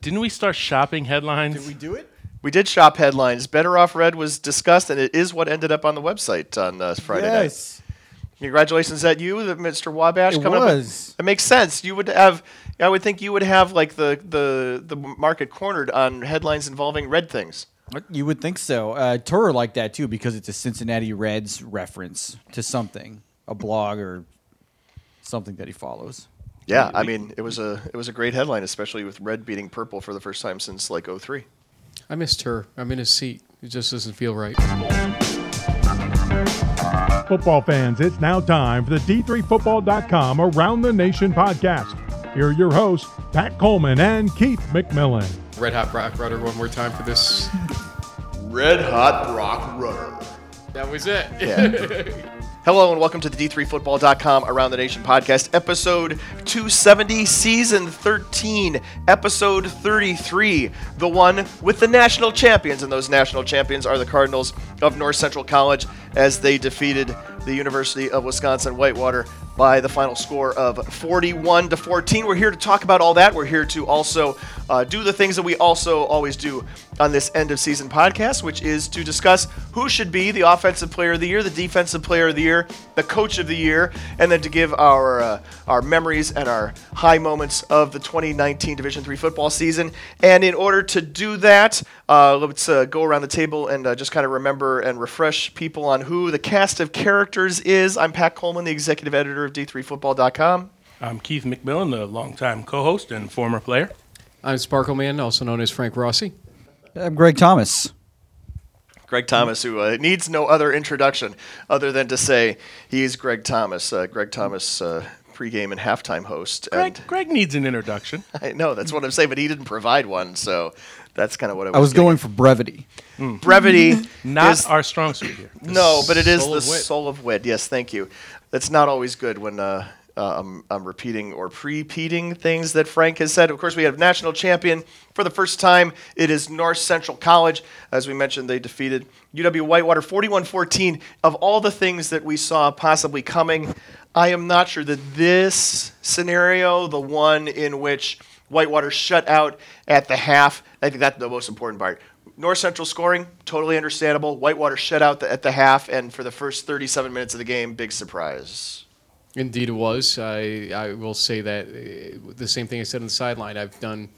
Didn't we start shopping headlines? Did we do it? We did shop headlines. Better Off Red was discussed, and it is what ended up on the website on uh, Friday night. yes. Congratulations at you, the Mr. Wabash. It coming was. Up. It makes sense. You would have. I would think you would have like the the the market cornered on headlines involving red things. You would think so. Uh, Toro like that too because it's a Cincinnati Reds reference to something, a blog or something that he follows. Yeah, I mean it was a it was a great headline, especially with red beating purple for the first time since like 03. I missed her. I'm in his seat. It just doesn't feel right. Football fans, it's now time for the D3Football.com Around the Nation podcast. Here are your hosts, Pat Coleman and Keith McMillan. Red Hot Broc Rutter one more time for this. Red hot Broc Rutter. That was it. Yeah. Hello and welcome to the D3Football.com Around the Nation podcast, episode 270, season 13, episode 33, the one with the national champions. And those national champions are the Cardinals of North Central College as they defeated the University of Wisconsin Whitewater by the final score of 41 to 14. We're here to talk about all that. We're here to also uh, do the things that we also always do on this end of season podcast, which is to discuss who should be the offensive player of the year, the defensive player of the year, the coach of the year, and then to give our uh, our memories and our high moments of the 2019 Division Three football season. And in order to do that, uh, let's uh, go around the table and uh, just kind of remember and refresh people on who the cast of characters is. I'm Pat Coleman, the executive editor of D3Football.com. I'm Keith McMillan, the longtime co-host and former player. I'm Sparkle Man, also known as Frank Rossi. I'm Greg Thomas. Greg Thomas, who uh, needs no other introduction other than to say he's Greg Thomas. Uh, Greg Thomas, uh, pregame and halftime host. Greg, And Greg needs an introduction. I know that's what I'm saying, but he didn't provide one, so that's kind of what I was. I was getting going for brevity. at. brevity. Not is- our strong suit here. no, but it is the wit. soul of wit. Yes, thank you. That's not always good when. Uh, uh, I'm, I'm repeating or pre-peating things that Frank has said. Of course, we have national champion for the first time. It is North Central College. As we mentioned, they defeated UW Whitewater 41-14. Of all the things that we saw possibly coming, I am not sure that this scenario, the one in which Whitewater shut out at the half, I think that's the most important part. North Central scoring, totally understandable. Whitewater shut out at the half, and for the first 37 minutes of the game, big surprise. Indeed, it was. I, I will say that uh, the same thing I said on the sideline. I've done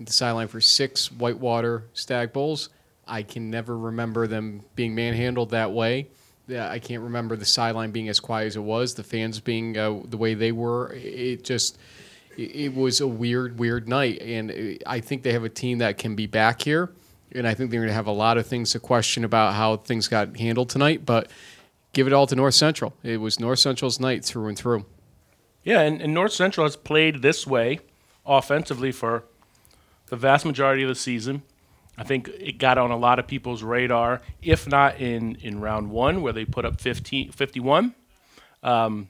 the sideline for six Whitewater Stag Bowls. I can never remember them being manhandled that way. I can't remember the sideline being as quiet as it was, the fans being uh, the way they were. It just, it, was a weird, weird night. And uh, I think they have a team that can be back here. And I think they're going to have a lot of things to question about how things got handled tonight. But give it all to North Central. It was North Central's night through and through. Yeah, and, and North Central has played this way offensively for the vast majority of the season. I think it got on a lot of people's radar, if not in, in round one, where they put up 15, 51. Um,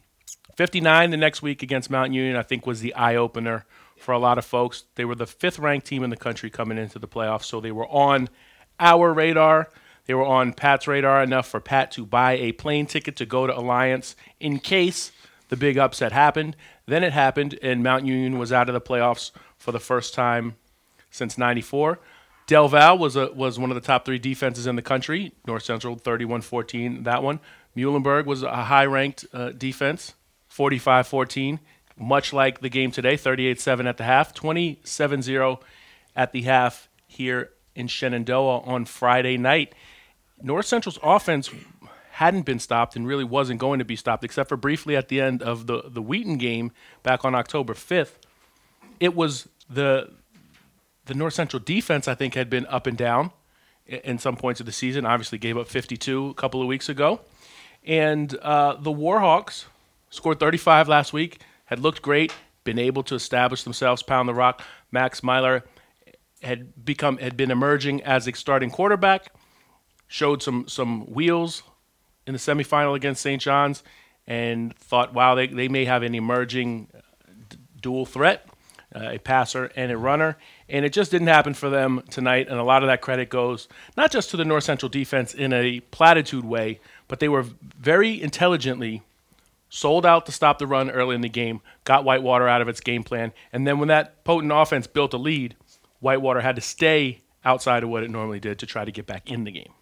59 the next week against Mount Union, I think, was the eye opener for a lot of folks. They were the fifth ranked team in the country coming into the playoffs, so they were on our radar. They were on Pat's radar enough for Pat to buy a plane ticket to go to Alliance in case the big upset happened. Then it happened, and Mount Union was out of the playoffs for the first time since '94. Del Val was a, was one of the top three defenses in the country. North Central 31-14, that one. Muhlenberg was a high-ranked uh, defense, 45-14, much like the game today, 38-7 at the half, 27-0 at the half here in Shenandoah on Friday night. North Central's offense hadn't been stopped and really wasn't going to be stopped, except for briefly at the end of the, the Wheaton game back on October 5th. It was the the North Central defense, I think, had been up and down in some points of the season. Obviously, gave up 52 a couple of weeks ago. And uh, the Warhawks scored 35 last week, had looked great, been able to establish themselves, pound the rock. Max Meylor had become had been emerging as a starting quarterback, showed some some wheels in the semifinal against St. John's, and thought, wow, they, they may have an emerging dual threat, uh, a passer and a runner. And it just didn't happen for them tonight. And a lot of that credit goes not just to the North Central defense in a platitude way, but they were very intelligently sold out to stop the run early in the game, got Whitewater out of its game plan, and then when that potent offense built a lead, Whitewater had to stay outside of what it normally did to try to get back in the game.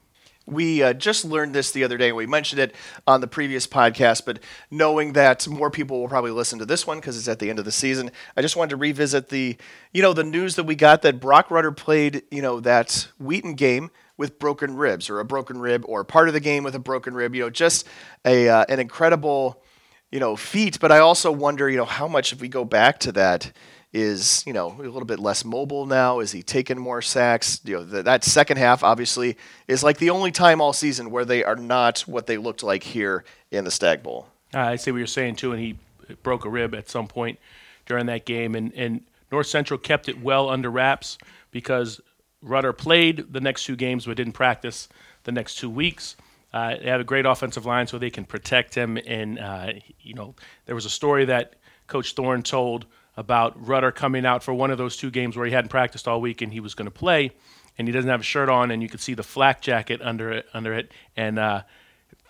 We uh, just learned this the other day. We mentioned it on the previous podcast, but knowing that more people will probably listen to this one because it's at the end of the season, I just wanted to revisit the, you know, the news that we got that Broc Rutter played, you know, that Wheaton game with broken ribs or a broken rib or part of the game with a broken rib. You know, just a uh, an incredible, you know, feat. But I also wonder, you know, how much if we go back to that is you know a little bit less mobile now? Is he taking more sacks? You know th- that second half obviously is like the only time all season where they are not what they looked like here in the Stag Bowl. I see what you're saying too, and he broke a rib at some point during that game, and and North Central kept it well under wraps because Rutter played the next two games but didn't practice the next two weeks. Uh, they have a great offensive line, so they can protect him. And uh, you know, there was a story that Coach Thorne told about Rutter coming out for one of those two games where he hadn't practiced all week and he was going to play, and he doesn't have a shirt on, and you could see the flak jacket under it. Under it, and uh,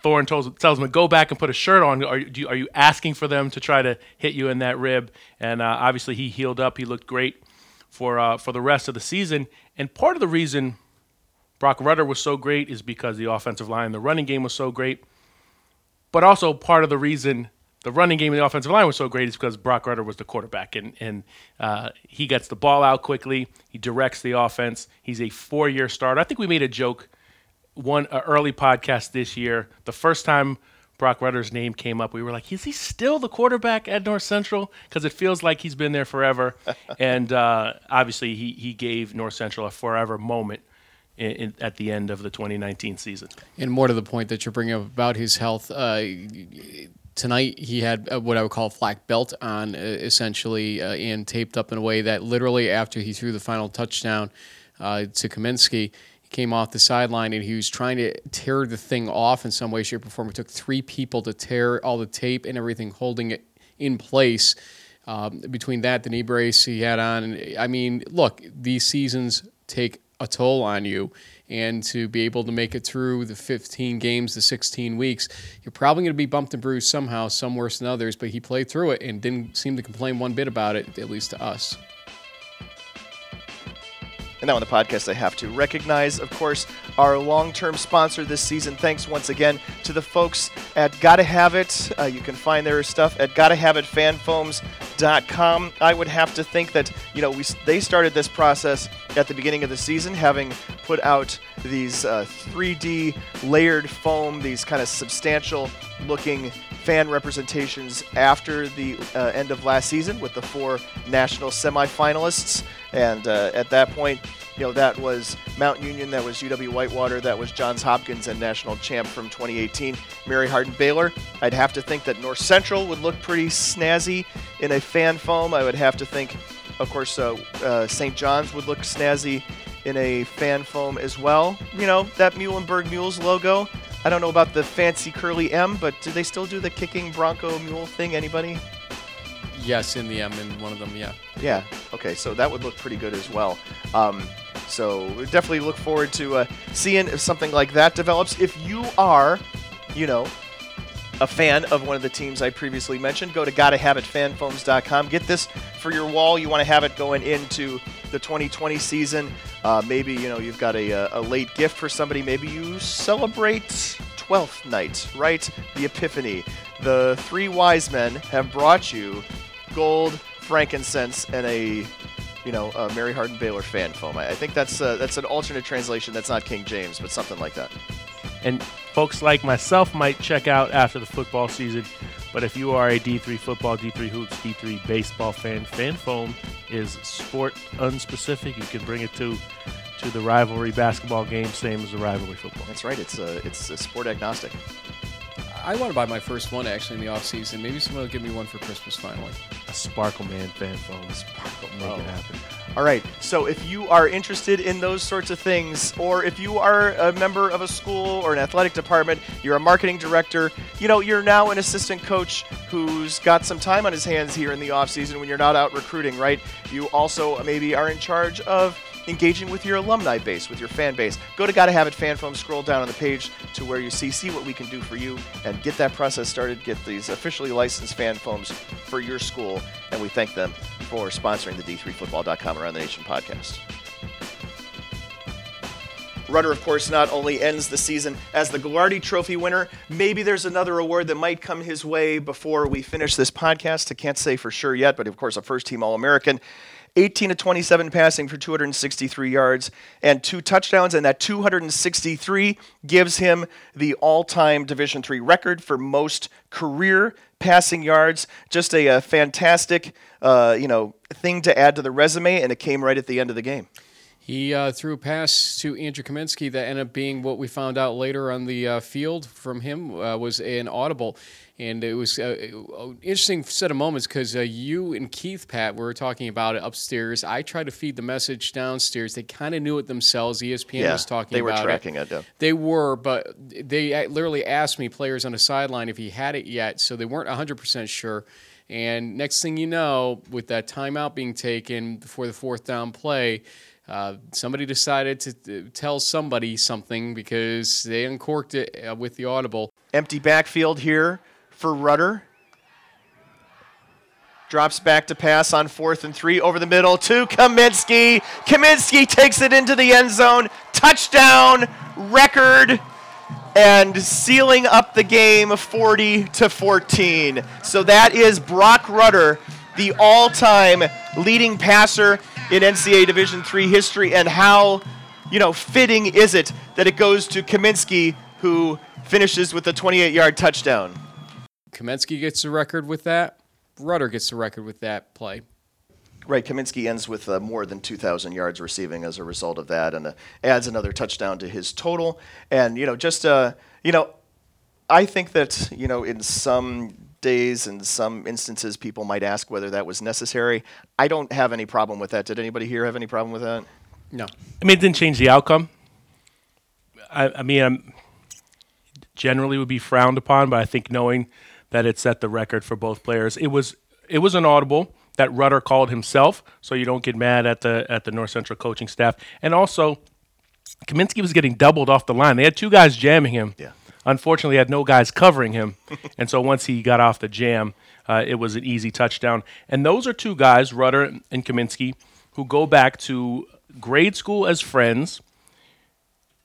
Thorne tells, tells him to go back and put a shirt on. Are you, are you asking for them to try to hit you in that rib? And uh, obviously, he healed up. He looked great for uh, for the rest of the season. And part of the reason Broc Rutter was so great is because the offensive line, the running game was so great. But also part of the reason the running game and the offensive line was so great is because Broc Rutter was the quarterback, and and uh, he gets the ball out quickly. He directs the offense. He's a four-year starter. I think we made a joke one uh, early podcast this year. The first time Broc Rutter's name came up, we were like, "Is he still the quarterback at North Central?" Because it feels like he's been there forever. and uh, obviously, he he gave North Central a forever moment. In, at the end of the 2019 season, And more to the point that you're bringing up about his health, uh, tonight he had uh, what I would call a flak belt on, uh, essentially, uh, and taped up in a way that literally after he threw the final touchdown uh, to Kamienski, he came off the sideline and he was trying to tear the thing off in some way, shape, or form. It took three people to tear all the tape and everything, holding it in place. Um, between that, the knee brace he had on, I mean, look, these seasons take a toll on you and to be able to make it through the 15 games, the 16 weeks, you're probably going to be bumped and bruised somehow, some worse than others. But he played through it and didn't seem to complain one bit about it, at least to us. And now on the podcast, I have to recognize, of course, our long-term sponsor this season. Thanks once again to the folks at Gotta Have It. Uh, you can find their stuff at GottaHaveItFanFoams.com. I would have to think that you know we they started this process at the beginning of the season, having put out these uh, 3D layered foam, these kind of substantial-looking fan representations after the uh, end of last season with the four national semifinalists. And uh, at that point, you know, that was Mount Union, that was UW Whitewater, that was Johns Hopkins, and national champ from 2018, Mary Hardin Baylor. I'd have to think that North Central would look pretty snazzy in a fan foam. I would have to think, of course, uh, uh, St. John's would look snazzy in a fan foam as well. You know, that Muhlenberg Mules logo. I don't know about the fancy curly M, but do they still do the kicking Bronco mule thing? Anybody? Yes, in the M, in one of them, yeah. Yeah. Okay, so that would look pretty good as well. Um, so definitely look forward to uh, seeing if something like that develops. If you are, you know, a fan of one of the teams I previously mentioned, go to gottahaveitfanfoams.com. Get this for your wall. You want to have it going into the 2020 season. Uh, maybe you know you've got a, a late gift for somebody. Maybe you celebrate 12th night, right? The Epiphany. The three wise men have brought you gold, frankincense, and a you know a Mary Hardin Baylor fan foam. I, I think that's uh, that's an alternate translation. That's not King James, but something like that. and folks like myself might check out after the football season. But if you are a D3 football, D3 hoops, D3 baseball fan, fan foam is sport unspecific. You can bring it to to the rivalry basketball game, same as the rivalry football. That's right. It's a, it's uh, sport agnostic. I want to buy my first one actually in the off season. Maybe someone will give me one for Christmas finally. A Sparkle Man fan foam. Sparkle, make Oh. it happen. All right. So if you are interested in those sorts of things, or if you are a member of a school or an athletic department, you're a marketing director, you know, you're now an assistant coach who's got some time on his hands here in the off season when you're not out recruiting, right? You also maybe are in charge of engaging with your alumni base, with your fan base. Go to Gotta Have It Fan Foam, scroll down on the page to where you see, see what we can do for you, and get that process started. Get these officially licensed fan foams for your school, and we thank them for sponsoring the D3Football.com Around the Nation podcast. Rutter, of course, not only ends the season as the Gagliardi Trophy winner, maybe there's another award that might come his way before we finish this podcast. I can't say for sure yet, but of course, a first team All American. 18 to 27 passing for 263 yards and two touchdowns and that 263 gives him the all-time division 3 record for most career passing yards just a, a fantastic uh, you know thing to add to the resume and it came right at the end of the game He uh, threw a pass to Andrew Kamienski that ended up being what we found out later on the uh, field from him uh, was an audible. And it was uh, an interesting set of moments because uh, you and Keith, Pat, were talking about it upstairs. I tried to feed the message downstairs. They kind of knew it themselves. ESPN Yeah, was talking they were tracking it, yeah. They were, but they literally asked me, players on the sideline, if he had it yet. So they weren't 100% sure. And next thing you know, with that timeout being taken for the fourth down play, uh, somebody decided to uh, tell somebody something because they uncorked it uh, with the audible. empty backfield here for Rutter. Drops back to pass on fourth and three over the middle to Kamienski. Kamienski takes it into the end zone. Touchdown record and sealing up the game 40 to 14. So that is Broc Rutter, the all-time leading passer in NCAA Division III history and how you know, fitting is it that it goes to Kamienski who finishes with a 28-yard touchdown. Kamienski gets the record with that. Rutter gets the record with that play. Right, Kamienski ends with uh, more than 2,000 yards receiving as a result of that, and uh, adds another touchdown to his total. And you know, just uh, you know, I think that you know, in some days and some instances, people might ask whether that was necessary. I don't have any problem with that. Did anybody here have any problem with that? No. I mean, it didn't change the outcome. I, I mean, I'm generally would be frowned upon, but I think knowing that it set the record for both players, it was it was an audible that Rutter called himself, so you don't get mad at the at the North Central coaching staff, and also Kamienski was getting doubled off the line. They had two guys jamming him. Yeah. Unfortunately, had no guys covering him, and so once he got off the jam, uh, it was an easy touchdown. And those are two guys, Rutter and Kamienski, who go back to grade school as friends,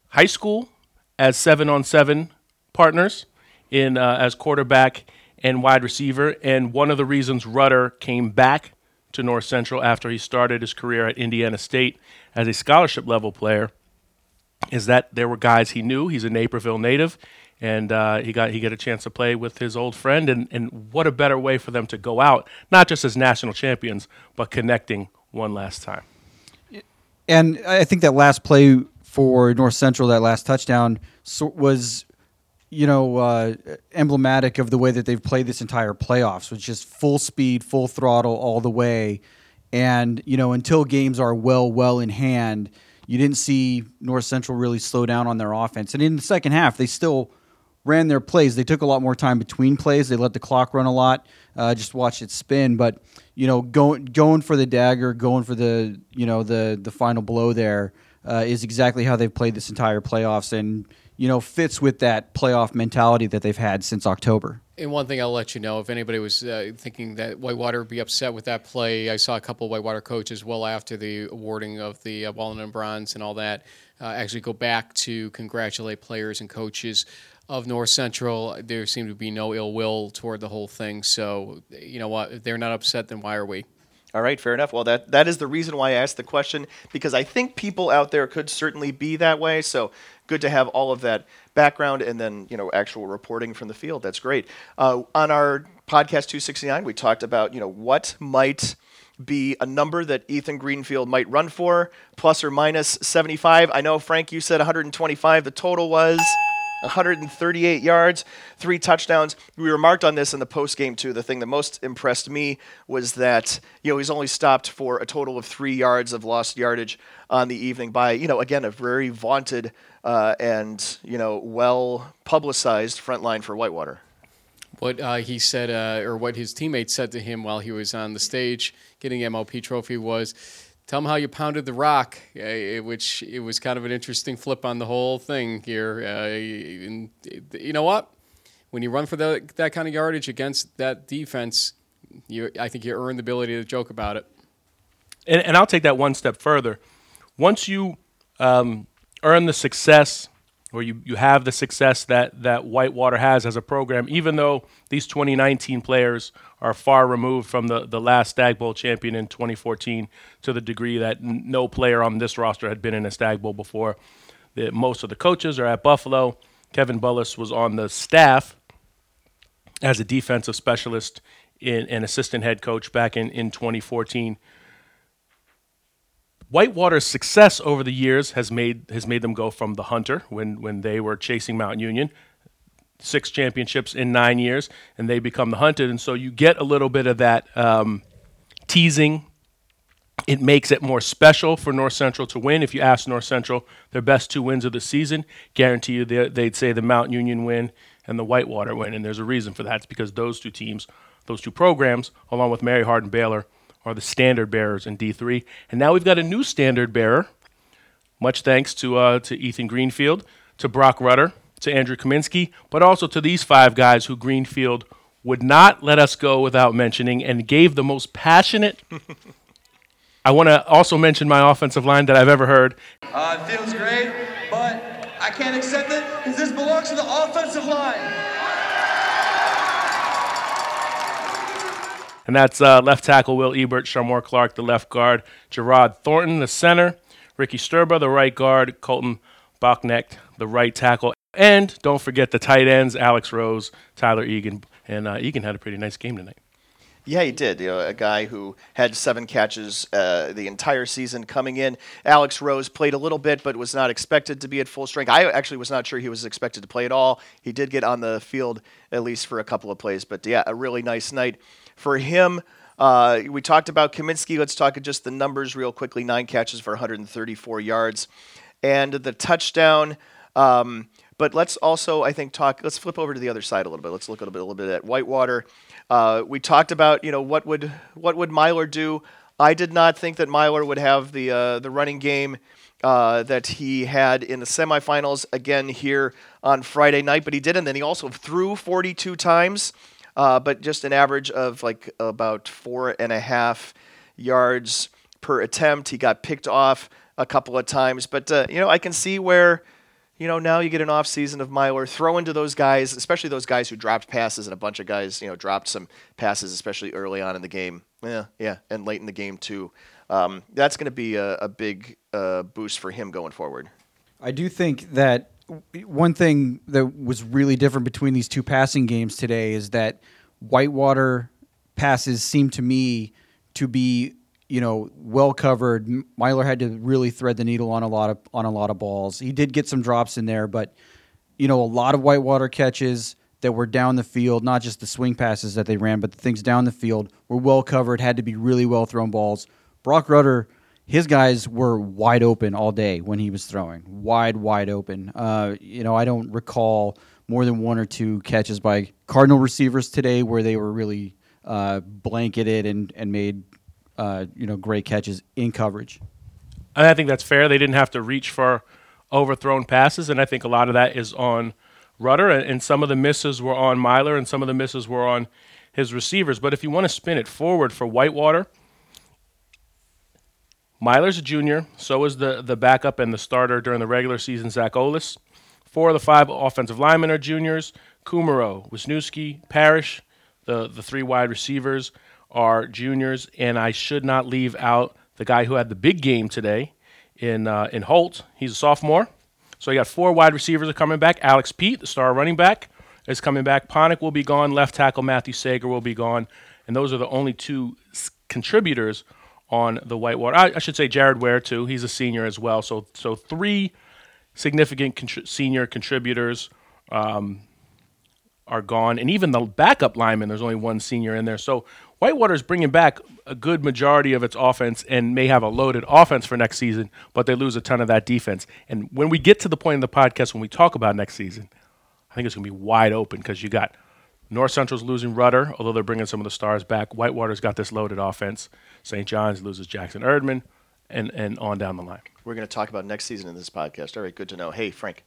high school as seven on seven partners in uh, as quarterback and wide receiver. And one of the reasons Rutter came back to North Central after he started his career at Indiana State as a scholarship level player is that there were guys he knew. He's a Naperville native, and uh, he got he got a chance to play with his old friend. And, and what a better way for them to go out, not just as national champions, but connecting one last time. And I think that last play for North Central, that last touchdown, was, you know, uh, emblematic of the way that they've played this entire playoffs, with just full speed, full throttle all the way. And you know, until games are well, well in hand, you didn't see North Central really slow down on their offense. And in the second half, they still ran their plays. They took a lot more time between plays. They let the clock run a lot. Uh, just watched it spin. But you know, going going for the dagger, going for the you know the the final blow there uh, is exactly how they've played this entire playoffs, and you know fits with that playoff mentality that they've had since October. And one thing I'll let you know, if anybody was uh, thinking that Whitewater would be upset with that play, I saw a couple of Whitewater coaches well after the awarding of the uh, Walnut and Bronze and all that uh, actually go back to congratulate players and coaches of North Central. There seemed to be no ill will toward the whole thing. So, you know what? If they're not upset, then why are we? All right, fair enough. Well, that that is the reason why I asked the question because I think people out there could certainly be that way. So good to have all of that background and then you know actual reporting from the field. That's great. Uh, on our podcast 269, we talked about you know what might be a number that Ethan Greenfield might run for, plus or minus 75. I know Frank, you said 125. The total was. 138 yards, three touchdowns. We remarked on this in the post game too. The thing that most impressed me was that you know he's only stopped for a total of three yards of lost yardage on the evening by you know again a very vaunted uh, and you know well publicized front line for Whitewater. What uh, he said, uh, or what his teammates said to him while he was on the stage getting MVP trophy was, "Tell them how you pounded the rock," uh, which it was kind of an interesting flip on the whole thing here. Uh, and you know what? When you run for the, that kind of yardage against that defense, you, I think you earn the ability to joke about it. And, and I'll take that one step further. Once you um, earn the success or you, you have the success that, that Whitewater has as a program, even though these 2019 players are far removed from the, the last Stag Bowl champion in 2014 to the degree that n- no player on this roster had been in a Stag Bowl before. The, most of the coaches are at Buffalo. Kevin Bullis was on the staff as a defensive specialist and assistant head coach back in, in 2014. Whitewater's success over the years has made has made them go from the hunter when when they were chasing Mount Union, six championships in nine years, and they become the hunted, and so you get a little bit of that um, teasing. It makes it more special for North Central to win. If you ask North Central their best two wins of the season, guarantee you they- they'd say the Mount Union win and the Whitewater win, and there's a reason for that. It's because those two teams, those two programs, along with Mary Hardin Baylor, are the standard bearers in D3. And now we've got a new standard bearer, much thanks to, uh, to Ethan Greenfield, to Broc Rutter, to Andrew Kamienski, but also to these five guys who Greenfield would not let us go without mentioning and gave the most passionate. I want to also mention my offensive line that I've ever heard. Uh, it feels great, but I can't accept it because this belongs to the offensive line. And that's uh, left tackle Will Ebert, Shamor Clark, the left guard, Gerard Thornton, the center, Ricky Sturba, the right guard, Colton Bachnecht, the right tackle, and don't forget the tight ends, Alex Rose, Tyler Egan, and uh, Egan had a pretty nice game tonight. Yeah, he did. You know, a guy who had seven catches uh, the entire season coming in. Alex Rose played a little bit, but was not expected to be at full strength. I actually was not sure he was expected to play at all. He did get on the field at least for a couple of plays, but yeah, a really nice night for him. Uh, we talked about Kamienski. Let's talk just the numbers real quickly. Nine catches for 134 yards, and the touchdown. Um, but let's also, I think, talk. Let's flip over to the other side a little bit. Let's look a little bit, a little bit at Whitewater. Uh, we talked about, you know, what would what would Meylor do? I did not think that Meylor would have the uh, the running game uh, that he had in the semifinals again here on Friday night, but he did, and then he also threw 42 times, uh, but just an average of like about four and a half yards per attempt. He got picked off a couple of times, but uh, you know, I can see where you know, now you get an off season of Meylor. Throw into those guys, especially those guys who dropped passes, and a bunch of guys, you know, dropped some passes, especially early on in the game. Yeah, yeah, and late in the game too. Um, that's going to be a, a big uh, boost for him going forward. I do think that one thing that was really different between these two passing games today is that Whitewater passes seem to me to be you know well covered. Meylor had to really thread the needle on a lot of on a lot of balls. He did get some drops in there, but you know a lot of Whitewater catches that were down the field, not just the swing passes that they ran, but the things down the field were well covered. Had to be really well thrown balls. Broc Rutter his guys were wide open all day when he was throwing, wide, wide open. Uh, you know, I don't recall more than one or two catches by Cardinal receivers today where they were really uh, blanketed and and made uh, you know great catches in coverage. And I think that's fair. They didn't have to reach for overthrown passes, and I think a lot of that is on Rutter, and, some of the misses were on Meylor, and some of the misses were on his receivers. But if you want to spin it forward for Whitewater, Meylor's a junior, so is the, the backup and the starter during the regular season, Zach Olis. Four of the five offensive linemen are juniors. Kumaro, Wisniewski, Parrish, the, the three wide receivers are juniors, and I should not leave out the guy who had the big game today in uh, in Holt. He's a sophomore, so you got four wide receivers are coming back. Alex Pete, the star running back, is coming back. Ponick will be gone. Left tackle Matthew Sager will be gone, and those are the only two contributors on the Whitewater. I, I should say Jared Ware too. He's a senior as well. So so three significant contri- senior contributors um, are gone, and even the backup lineman. There's only one senior in there. So Whitewater's bringing back a good majority of its offense and may have a loaded offense for next season, but they lose a ton of that defense. And when we get to the point in the podcast when we talk about next season, I think it's going to be wide open because you got North Central's losing Rutter, although they're bringing some of the stars back. Whitewater's got this loaded offense. St. John's loses Jackson Erdmann, and, and on down the line. We're going to talk about next season in this podcast. All right, good to know. Hey, Frank.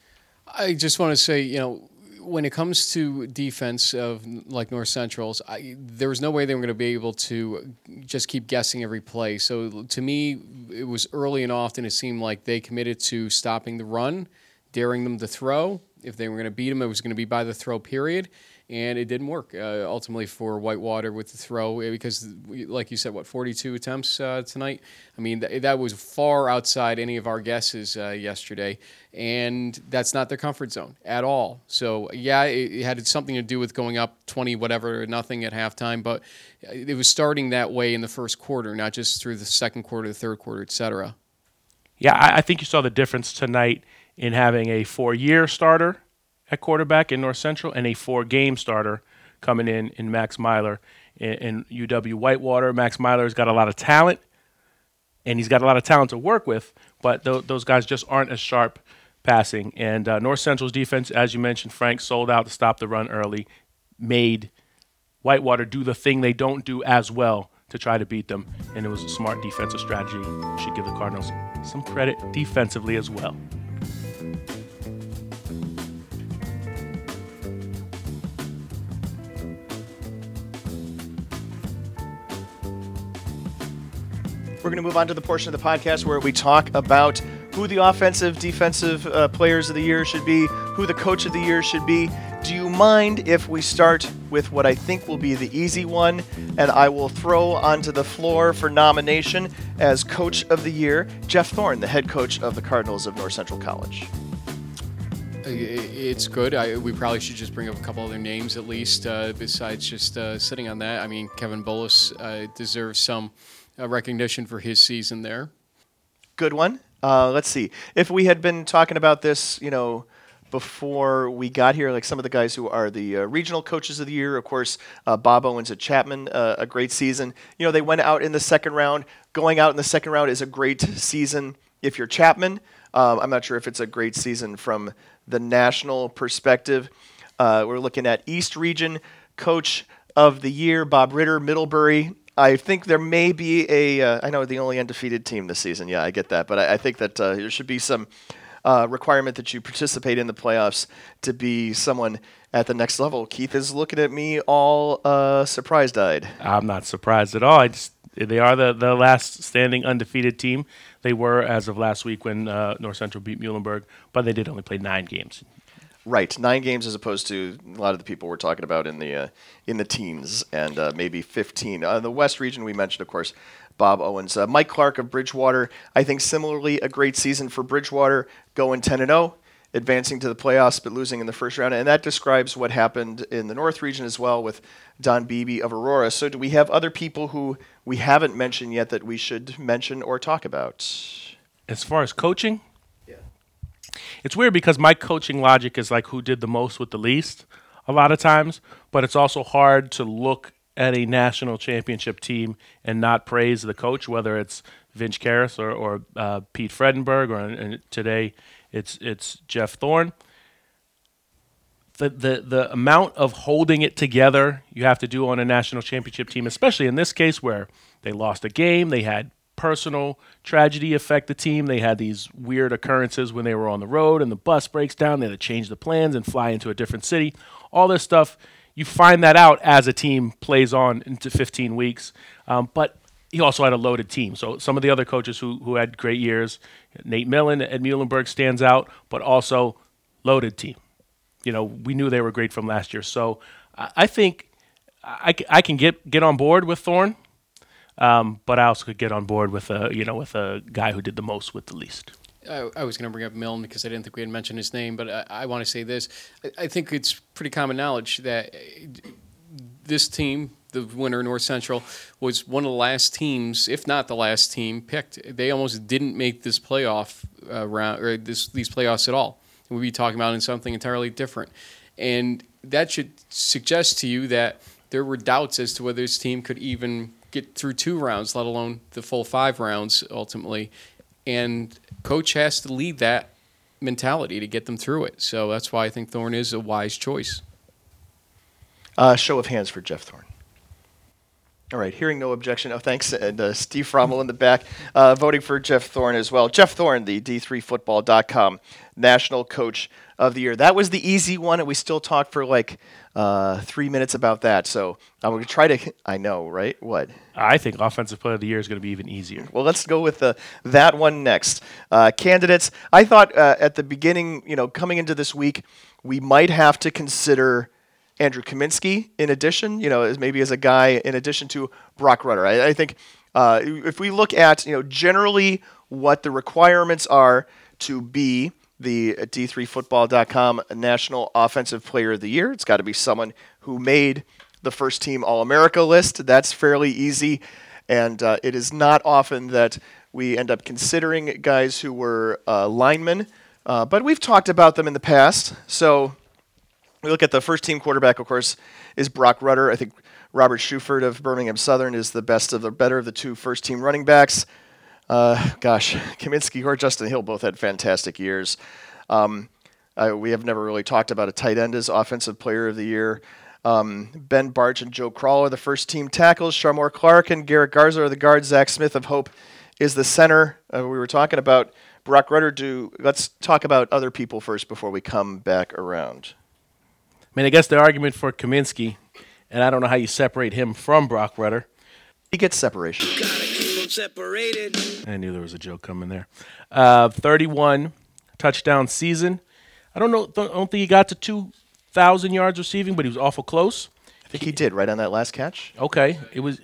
I just want to say, you know, when it comes to defense of like North Central's, I, there was no way they were going to be able to just keep guessing every play. So to me, it was early and often it seemed like they committed to stopping the run, daring them to throw. If they were going to beat them, it was going to be by the throw period and it didn't work uh, ultimately for Whitewater with the throw eh, because, like you said, what 42 attempts uh, tonight. I mean, th- that was far outside any of our guesses uh, yesterday, and that's not their comfort zone at all. So yeah, it, it, had something to do with going up 20 whatever nothing at halftime, but it was starting that way in the first quarter, not just through the second quarter, the third quarter, etc. Yeah, I, I think you saw the difference tonight in having a four-year starter at quarterback in North Central and a four game starter coming in in Max Meylor in, in UW Whitewater. Max Meylor's got a lot of talent and he's got a lot of talent to work with, but th- those guys just aren't as sharp passing. And uh, North Central's defense, as you mentioned, Frank sold out to stop the run early, made Whitewater do the thing they don't do as well to try to beat them, and it was a smart defensive strategy. Should give the Cardinals some credit defensively as well. We're going to move on to the portion of the podcast where we talk about who the offensive, defensive uh, players of the year should be, who the coach of the year should be. Do you mind if we start with what I think will be the easy one? And I will throw onto the floor for nomination as coach of the year Jeff Thorne, the head coach of the Cardinals of North Central College. It's good. I, we probably should just bring up a couple other names at least, uh, besides just uh, sitting on that. I mean, Kevin Bullis uh, deserves some recognition for his season there. Good one. Uh, let's see. If we had been talking about this, you know, before we got here, like some of the guys who are the uh, regional coaches of the year, of course, uh, Bob Owens at Chapman, uh, a great season. You know, they went out in the second round. Going out in the second round is a great season if you're Chapman. Um, I'm not sure if it's a great season from the national perspective. Uh, we're looking at East Region Coach of the Year, Bob Ritter, Middlebury. I think there may be a. Uh, I know the only undefeated team this season. Yeah, I get that, but I, I think that uh, there should be some uh, requirement that you participate in the playoffs to be someone at the next level. Keith is looking at me all uh, surprised-eyed. I'm not surprised at all. I just they are the, the last standing undefeated team. They were as of last week when uh, North Central beat Muhlenberg, but they did only play nine games. Right, nine games as opposed to a lot of the people we're talking about in the uh, in the teens and uh, maybe 15. Uh, the West region we mentioned, of course, Bob Owens, uh, Mike Clark of Bridgewater. I think similarly a great season for Bridgewater, going 10 and 0, advancing to the playoffs but losing in the first round, and that describes what happened in the North region as well with Don Beebe of Aurora. So, do we have other people who we haven't mentioned yet that we should mention or talk about? As far as coaching, it's weird because my coaching logic is like who did the most with the least a lot of times, but it's also hard to look at a national championship team and not praise the coach, whether it's Vince Kehres or, or uh, Pete Fredenburg, or today it's it's Jeff Thorne. The, the the amount of holding it together you have to do on a national championship team, especially in this case where they lost a game, they had personal tragedy affect the team. They had these weird occurrences when they were on the road and the bus breaks down. They had to change the plans and fly into a different city. All this stuff, you find that out as a team plays on into 15 weeks. Um, but he also had a loaded team. So some of the other coaches who, who had great years, Nate Milne at Muhlenberg stands out, but also loaded team. You know, we knew they were great from last year. So I think I, I can get, get on board with Thorne. Um, but I also could get on board with a you know with a guy who did the most with the least. I, I was going to bring up Milne because I didn't think we had mentioned his name, but I, I want to say this: I, I, think it's pretty common knowledge that uh, this team, the winner North Central, was one of the last teams, if not the last team picked. They almost didn't make this playoff uh, round or this, these playoffs at all. We'd be talking about in something entirely different, and that should suggest to you that there were doubts as to whether this team could even get through two rounds, let alone the full five rounds ultimately. And coach has to lead that mentality to get them through it. So that's why I think Thorne is a wise choice. Uh, show of hands for Jeff Thorne. All right, hearing no objection. Oh, thanks. And uh, Steve Frommel in the back, uh, voting for Jeff Thorne as well. Jeff Thorne, the D3Football.com National Coach of the Year. That was the easy one, and we still talked for like uh, three minutes about that. So I'm going to try to. I know, right? What? I think offensive player of the year is going to be even easier. Well, let's go with the, that one next. Uh, candidates. I thought uh, at the beginning, you know, coming into this week, we might have to consider Andrew Kamienski in addition, you know, as maybe as a guy in addition to Broc Rutter. I, I think uh, if we look at, you know, generally what the requirements are to be the D3Football.com National Offensive Player of the Year, it's got to be someone who made the first team All America list. That's fairly easy. And uh, it is not often that we end up considering guys who were uh, linemen, uh, but we've talked about them in the past. So we look at the first team quarterback, of course, is Broc Rutter. I think Robert Shuford of Birmingham Southern is the best of the better of the two first team running backs. Uh, gosh, Kamienski or Justin Hill both had fantastic years. Um, uh, we have never really talked about a tight end as offensive player of the year. Um, ben Barch and Joe Crawl are the first team tackles. Shamor Clark and Garrett Garza are the guards. Zach Smith of Hope is the center. Uh, we were talking about Broc Rutter. Do let's talk about other people first before we come back around. I mean, I guess the argument for Kamienski, and I don't know how you separate him from Broc Rutter. He gets separation. Separated. I knew there was a joke coming there. Uh, 31 touchdown season. I don't know. Don't, I don't think he got to 2,000 yards receiving, but he was awful close. I think he did right on that last catch. Okay, it was.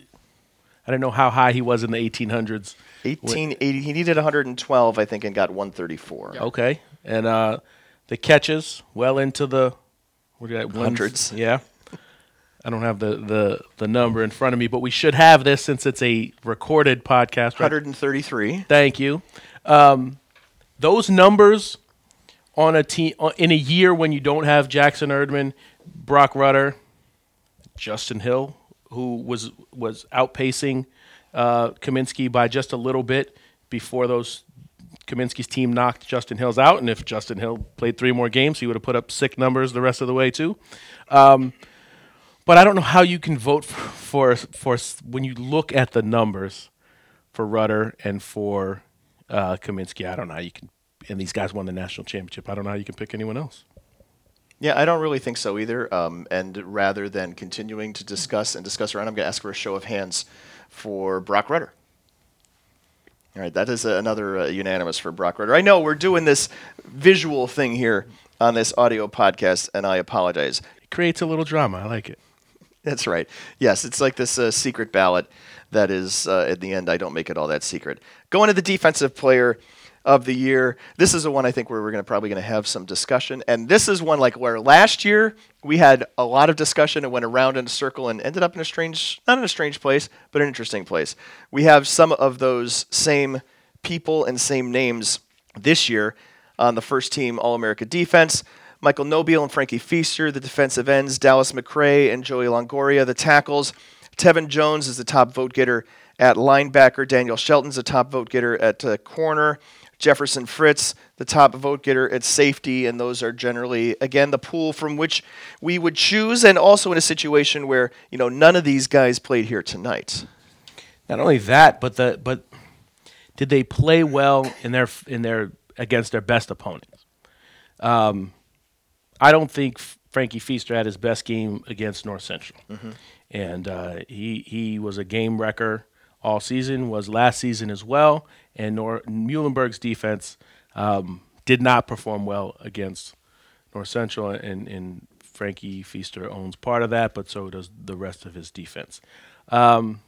I don't know how high he was in the 1800s. 1880. He needed 112, I think, and got 134. Okay, and uh, the catches well into the what did I- one- Hundreds. Yeah, I don't have the, the the number in front of me, but we should have this since it's a recorded podcast. Right? 133. Thank you. Um, those numbers on a team in a year when you don't have Jackson Erdmann, Broc Rutter, Justin Hill, who was was outpacing uh, Kamienski by just a little bit before those Kamienski's team knocked Justin Hill's out, and if Justin Hill played three more games, he would have put up sick numbers the rest of the way too. Um, but I don't know how you can vote for, for for when you look at the numbers for Rutter and for uh, Kamienski. I don't know how you can. And these guys won the national championship. I don't know how you can pick anyone else. Yeah, I don't really think so either. Um, and rather than continuing to discuss and discuss around, I'm going to ask for a show of hands for Broc Rutter. All right, that is uh, another uh, unanimous for Broc Rutter. I know we're doing this visual thing here on this audio podcast, and I apologize. It creates a little drama. I like it. That's right. Yes, it's like this uh, secret ballot that is, uh, at the end, I don't make it all that secret. Going to the defensive player of the year. This is the one I think where we're to probably going to have some discussion. And this is one like where last year we had a lot of discussion and went around in a circle and ended up in a strange, not in a strange place, but an interesting place. We have some of those same people and same names this year on the first team All America defense. Michael Nobile and Frankie Feaster, the defensive ends, Dallas McRae and Joey Longoria, the tackles. Tevin Jones is the top vote getter at linebacker. Daniel Shelton's the top vote getter at uh, corner. Jefferson Fritz, the top vote getter at safety, and those are generally, again, the pool from which we would choose, and also in a situation where you know none of these guys played here tonight. Not only that, but the but did they play well in their in their against their best opponents? Um, I don't think Frankie Feaster had his best game against North Central, and uh, he he was a game wrecker all season. Was last season as well, and Nor- Muhlenberg's defense um, did not perform well against North Central, and, and Frankie Feaster owns part of that, but so does the rest of his defense. Um,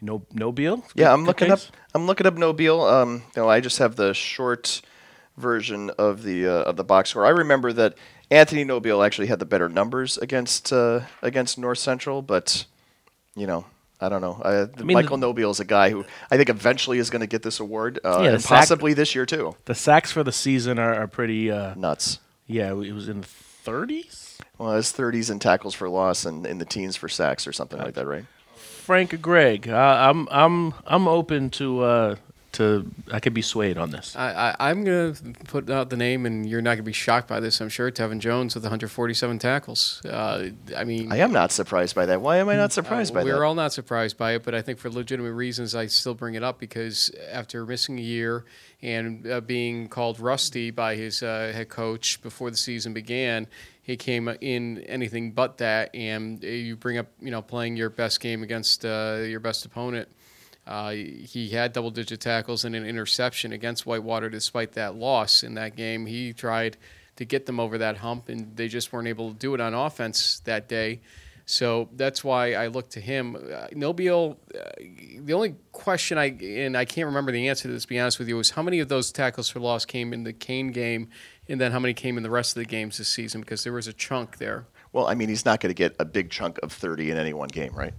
no, Nobile. Yeah, I'm looking case? up. I'm looking up Nobile. Um, you know, I just have the short version of the uh, of the box score. I remember that Anthony Nobile actually had the better numbers against uh, against North Central, but you know. I don't know. I, mean, Michael Nobile is a guy who I think eventually is going to get this award, uh, Yeah, and sack- possibly this year too. The sacks for the season are, are pretty. Uh, Nuts. yeah, it was in the 30s. Well, it's 30s in tackles for loss and in the teens for sacks or something like that, right? Frank Gregg. Uh, I'm I'm I'm open to uh, to I could be swayed on this. I, I, I'm going to put out the name, and you're not going to be shocked by this, I'm sure. Tevin Jones with 147 tackles. Uh, I mean, I am not surprised by that. Why am I not surprised Uh, by we're that? all not surprised by it, but I think for legitimate reasons, I still bring it up because after missing a year and uh, being called rusty by his uh, head coach before the season began, he came in anything but that. And uh, you bring up, you know, playing your best game against uh, your best opponent. Uh, he had double digit tackles and an interception against Whitewater despite that loss in that game. He tried to get them over that hump, and they just weren't able to do it on offense that day. So that's why I look to him. Uh, uh, the only question I, and I can't remember the answer to this, to be honest with you, is how many of those tackles for loss came in the Kane game, and then how many came in the rest of the games this season? Because there was a chunk there. Well, I mean, he's not going to get a big chunk of 30 in any one game, right?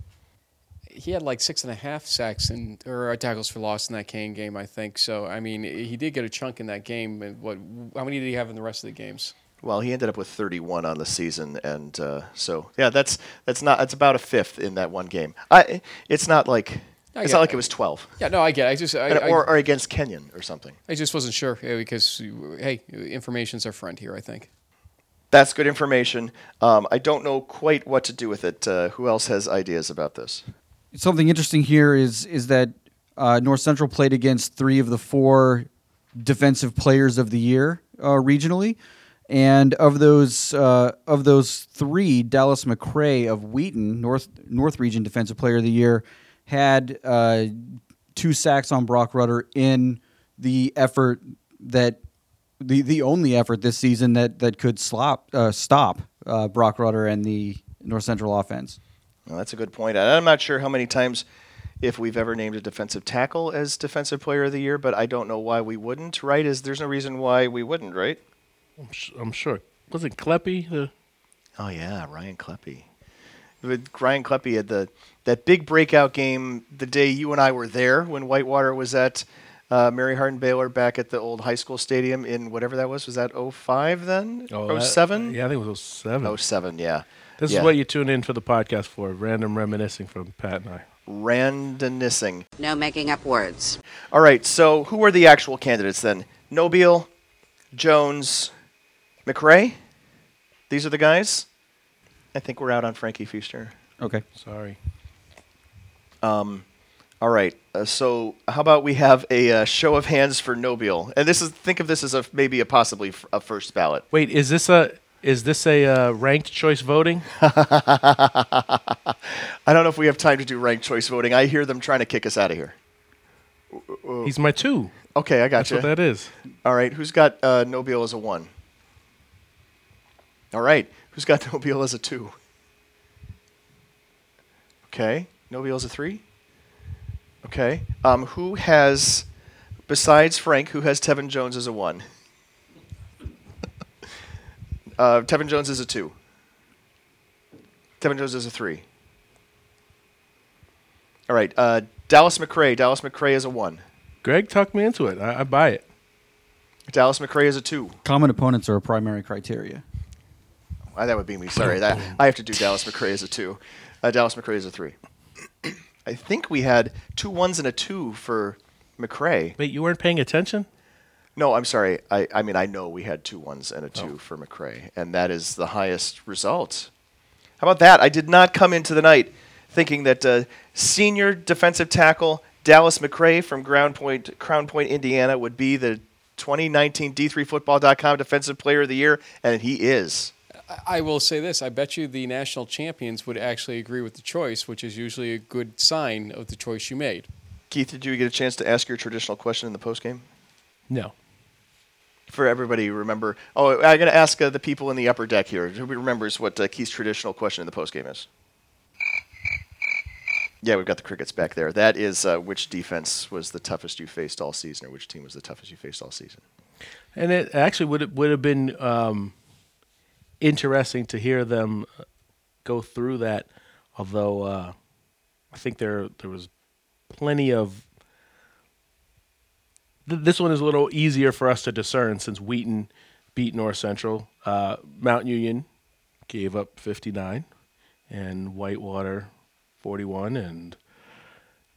He had like six and a half sacks and or uh, tackles for loss in that Kane game, I think. So I mean, he did get a chunk in that game. And what? How many did he have in the rest of the games? Well, he ended up with 31 on the season, and uh, so yeah, that's that's not that's about a fifth in that one game. I, it's not like I it's get not like it. was 12, Yeah, no, I get. It. I just, I, And- I, or, or against Kenyon or something. I just wasn't sure because hey, information's our friend here. I think. That's good information. Um, I don't know quite what to do with it. Uh, who else has ideas about this? Something interesting here is is that uh, North Central played against three of the four defensive players of the year uh, regionally, and of those uh, of those three, Dallas McRae of Wheaton, North North Region Defensive Player of the Year, had uh, two sacks on Broc Rutter in the effort that the the only effort this season that that could slop uh, stop uh, Broc Rutter and the North Central offense. Well, that's a good point. I'm not sure how many times, if we've ever named a defensive tackle as defensive player of the year, but I don't know why we wouldn't. Right? Is there's no reason why we wouldn't, right? I'm, sh- I'm sure. Was it Kleppy? The Oh yeah, Ryan Kleppy. With Ryan Kleppy had the that big breakout game the day you and I were there when Whitewater was at uh, Mary Hardin Baylor back at the old high school stadium in whatever that was. Was that 05 then? that- 07? Yeah, I think it was 07. 07, yeah. This Yeah. is what you tune in for the podcast for. Random reminiscing from Pat and I. Randomnessing. No making up words. All right, so who are the actual candidates then? Nobile, Jones, McRae? These are the guys? I think we're out on Frankie Feaster. Okay. Sorry. Um, All right. Uh, so how about we have a uh, show of hands for Nobile? And this is think of this as a maybe a possibly f- a first ballot. Wait, is this a is this a uh, ranked choice voting? I don't know if we have time to do ranked choice voting. I hear them trying to kick us out of here. He's my two. Okay, I got That's you. what that is. All right, who's got uh, Nobile as a one? All right, who's got Nobile as a two? Okay, Nobile as a three. Okay, um, who has, besides Frank, who has Tevin Jones as a one? Uh, Tevin Jones is a two. Tevin Jones is a three. All right, uh, Dallas McRae. Dallas McRae is a one. Greg tucked me into it. I, I buy it. Dallas McRae is a two. Common opponents are a primary criteria. Uh, that would be me. Sorry, that I have to do Dallas McRae as a two. Uh, Dallas McRae is a three. I think we had two ones and a two for McRae. Wait, you weren't paying attention? No, I'm sorry. I, I mean, I know we had two ones and a two for McRae, and that is the highest result. How about that? I did not come into the night thinking that uh, senior defensive tackle Dallas McRae from Ground Point, Crown Point, Indiana, would be the 2019 D3Football.com Defensive Player of the Year, and he is. I will say this: I bet you the national champions would actually agree with the choice, which is usually a good sign of the choice you made. Keith, did you get a chance to ask your traditional question in the postgame? No. For everybody, remember. Oh, I'm going to ask uh, the people in the upper deck here. Who remembers what uh, Keith's traditional question in the postgame is? Yeah, we've got the crickets back there. That is uh, which defense was the toughest you faced all season, or which team was the toughest you faced all season? And it actually would would have been um, interesting to hear them go through that. Although uh, I think there there was plenty of. Th- this one is a little easier for us to discern since Wheaton beat North Central. Uh, Mount Union gave up 59, and Whitewater 41, and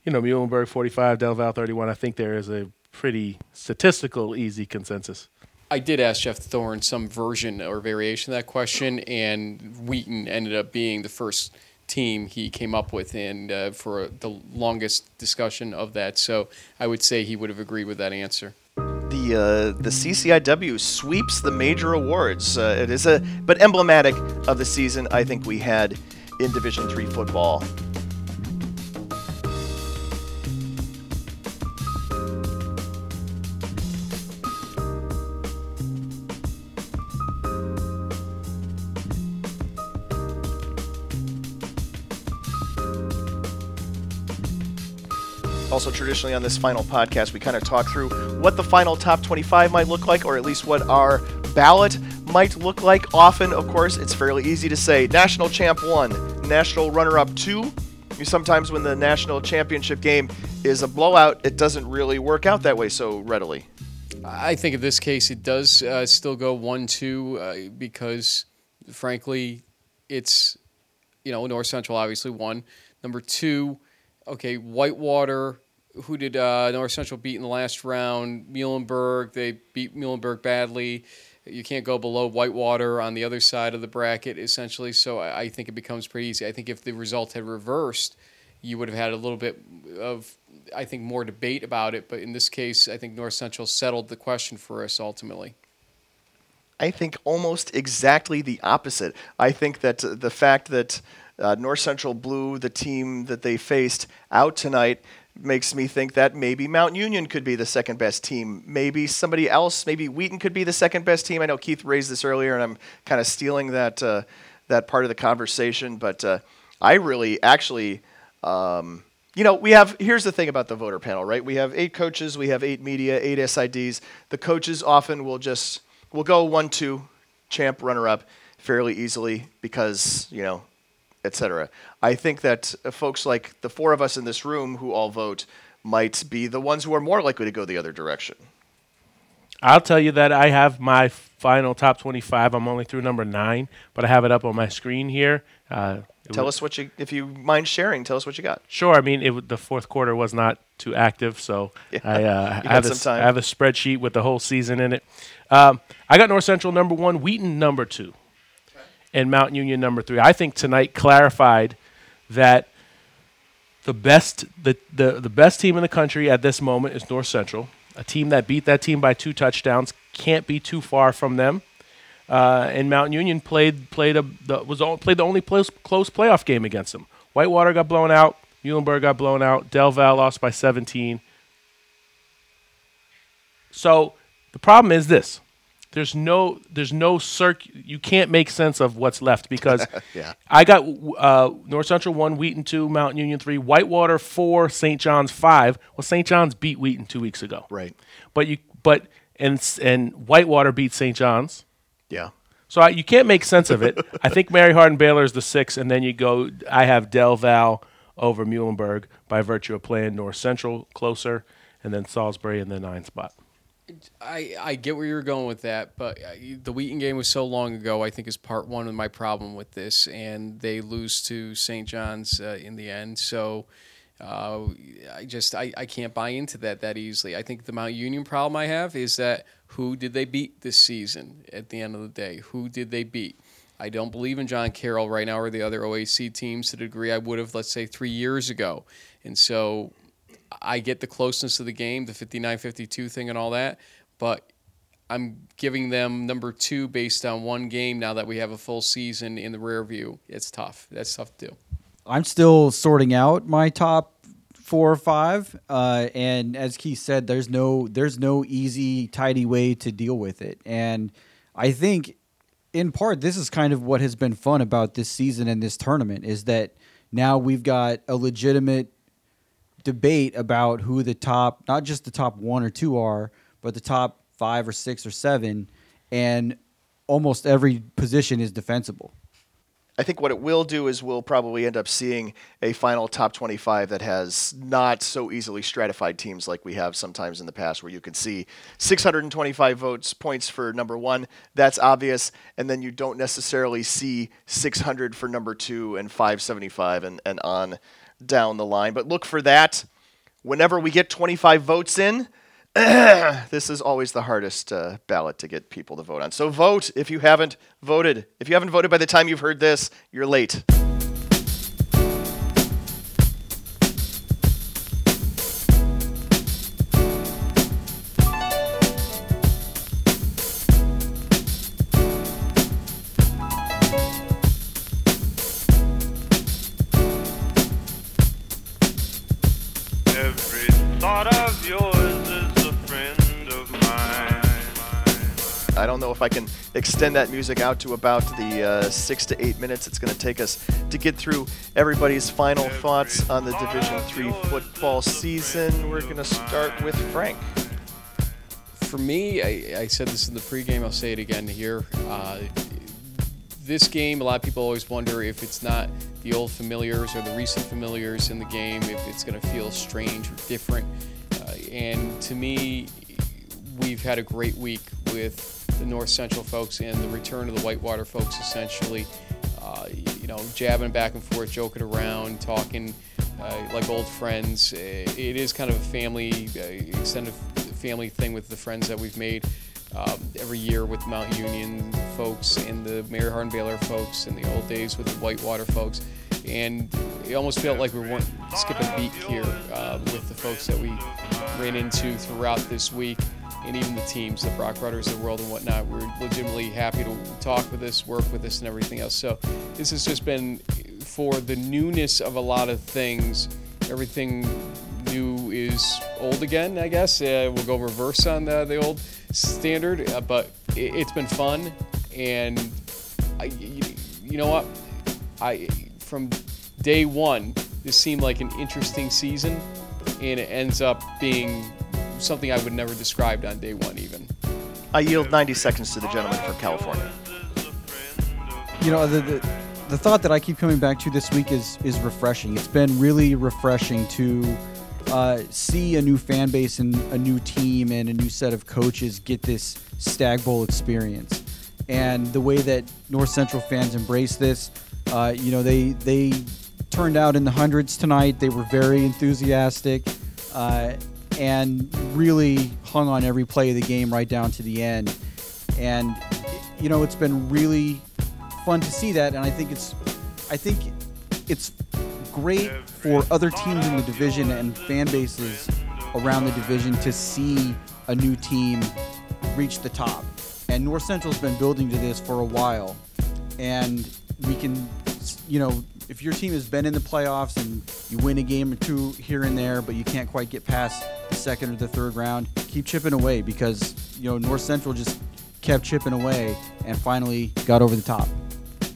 you know, Muhlenberg 45, Del Val 31. I think there is a pretty statistical easy consensus. I did ask Jeff Thorne some version or variation of that question, and Wheaton ended up being the first team he came up with, and uh, for the longest discussion of that. So I would say he would have agreed with that answer. The uh, the CCIW sweeps the major awards. Uh, it is a but emblematic of the season I think we had in Division Three football. Also, traditionally on this final podcast, we kind of talk through what the final top 25 might look like, or at least what our ballot might look like. Often, of course, it's fairly easy to say national champ one, national runner up two. Sometimes, when the national championship game is a blowout, it doesn't really work out that way so readily. I think in this case it does uh, still go one two uh, because, frankly, it's you know North Central obviously one. Number two, okay, Whitewater. Who did uh, North Central beat in the last round? Muhlenberg. They beat Muhlenberg badly. You can't go below Whitewater on the other side of the bracket, essentially. So I, I think it becomes pretty easy. I think if the result had reversed, you would have had a little bit of, I think, more debate about it. But in this case, I think North Central settled the question for us ultimately. I think almost exactly the opposite. I think that the fact that uh, North Central blew the team that they faced out tonight makes me think that maybe Mount Union could be the second best team. Maybe somebody else, maybe Wheaton could be the second best team. I know Keith raised this earlier, and I'm kind of stealing that uh, that part of the conversation. But uh, I really, actually, um, you know, we have. Here's the thing about the voter panel, right? We have eight coaches, we have eight media, eight SIDs. The coaches often will just will go one, two, champ, runner up fairly easily because you know etc. I think that uh, folks like the four of us in this room who all vote might be the ones who are more likely to go the other direction. I'll tell you that I have my final top 25. I'm only through number nine, but I have it up on my screen here. Uh, tell was, us what you, if you mind sharing, tell us what you got. Sure. I mean, it, the fourth quarter was not too active, so yeah. I, uh, I, have a, I, have a, spreadsheet with the whole season in it. Um, I got North Central number one, Wheaton number two and Mount Union number three. I think tonight clarified that the best the, the, the best team in the country at this moment is North Central. A team that beat that team by two touchdowns can't be too far from them. Uh, and Mountain Union played played a the, was all, played the only close, close playoff game against them. Whitewater got blown out. Muhlenberg got blown out. Del Val lost by 17. So the problem is this: there's no there's no circ you can't make sense of what's left because yeah. I got uh, North Central one, Wheaton two, Mountain Union three, Whitewater four, St. John's five. Well, St. John's beat Wheaton two weeks ago, right? But you but and and Whitewater beat St. John's. Yeah. So I, you can't make sense of it. I think Mary Hardin Baylor is the six, and then you go. I have Del Val over Muhlenberg by virtue of playing North Central closer, and then Salisbury in the nine spot. I, I get where you're going with that, but uh, the Wheaton game was so long ago. I think is part one of my problem with this, and they lose to St. John's uh, in the end. So uh, I just I, I can't buy into that that easily. I think the Mount Union problem I have is that who did they beat this season? At the end of the day, who did they beat? I don't believe in John Carroll right now or the other OAC teams to the degree I would have, let's say, three years ago. And so I get the closeness of the game, the 59 52 thing, and all that, but I'm giving them number two based on one game now that we have a full season in the rear view. It's tough. That's tough to do. I'm still sorting out my top four or five, uh, and as Keith said, there's no there's no easy, tidy way to deal with it. And I think, in part, this is kind of what has been fun about this season and this tournament is that now we've got a legitimate debate about who the top, not just the top one or two are, but the top five or six or seven, and almost every position is defensible. I think what it will do is we'll probably end up seeing a final top 25 that has not so easily stratified teams like we have sometimes in the past, where you can see 625 votes points for number one. That's obvious, and then you don't necessarily see 600 for number two and 575 and, and on down the line. But look for that whenever we get 25 votes in, this is always the hardest uh, ballot to get people to vote on. So vote if you haven't voted. If you haven't voted by the time you've heard this, you're late. I don't know if I can extend that music out to about the uh, six to eight minutes it's going to take us to get through everybody's final thoughts on the Division Three football season. We're going to start with Frank. For me, I, I said this in the pregame. I'll say it again here. Uh, this game, a lot of people always wonder if it's not the old familiars or the recent familiars in the game, if it's going to feel strange or different. Uh, and to me, we've had a great week with the North Central folks and the return of the Whitewater folks, essentially. Uh, you know, jabbing back and forth, joking around, talking uh, like old friends. Uh, It is kind of a family, uh, extended family thing with the friends that we've made um, every year with Mount Union folks and the Mary Hardin Baylor folks and the old days with the Whitewater folks. And it almost felt like we weren't skipping a beat here uh, with the folks that we ran into throughout this week and even the teams, the Brock Rudders of the world and whatnot. We're legitimately happy to talk with us, work with us, and everything else. So this has just been for the newness of a lot of things. Everything new is old again, I guess. Uh, we'll go reverse on the, the old standard, uh, but it, it's been fun. And I, you, you know what? I from day one, this seemed like an interesting season, and it ends up being something I would never described on day one, even. I yield 90 seconds to the gentleman from California. you know the, the the thought that I keep coming back to this week is is refreshing. It's been really refreshing to uh, see a new fan base and a new team and a new set of coaches get this Stag Bowl experience, and the way that North Central fans embrace this. Uh, you know they they turned out in the hundreds tonight. They were very enthusiastic. Uh, and really hung on every play of the game right down to the end. And you know, it's been really fun to see that, and I think it's, I think it's great for other teams in the division and fan bases around the division to see a new team reach the top. And North Central's been building to this for a while, and we can, you know, if your team has been in the playoffs and you win a game or two here and there, but you can't quite get past the second or the third round, keep chipping away because you know North Central just kept chipping away and finally got over the top.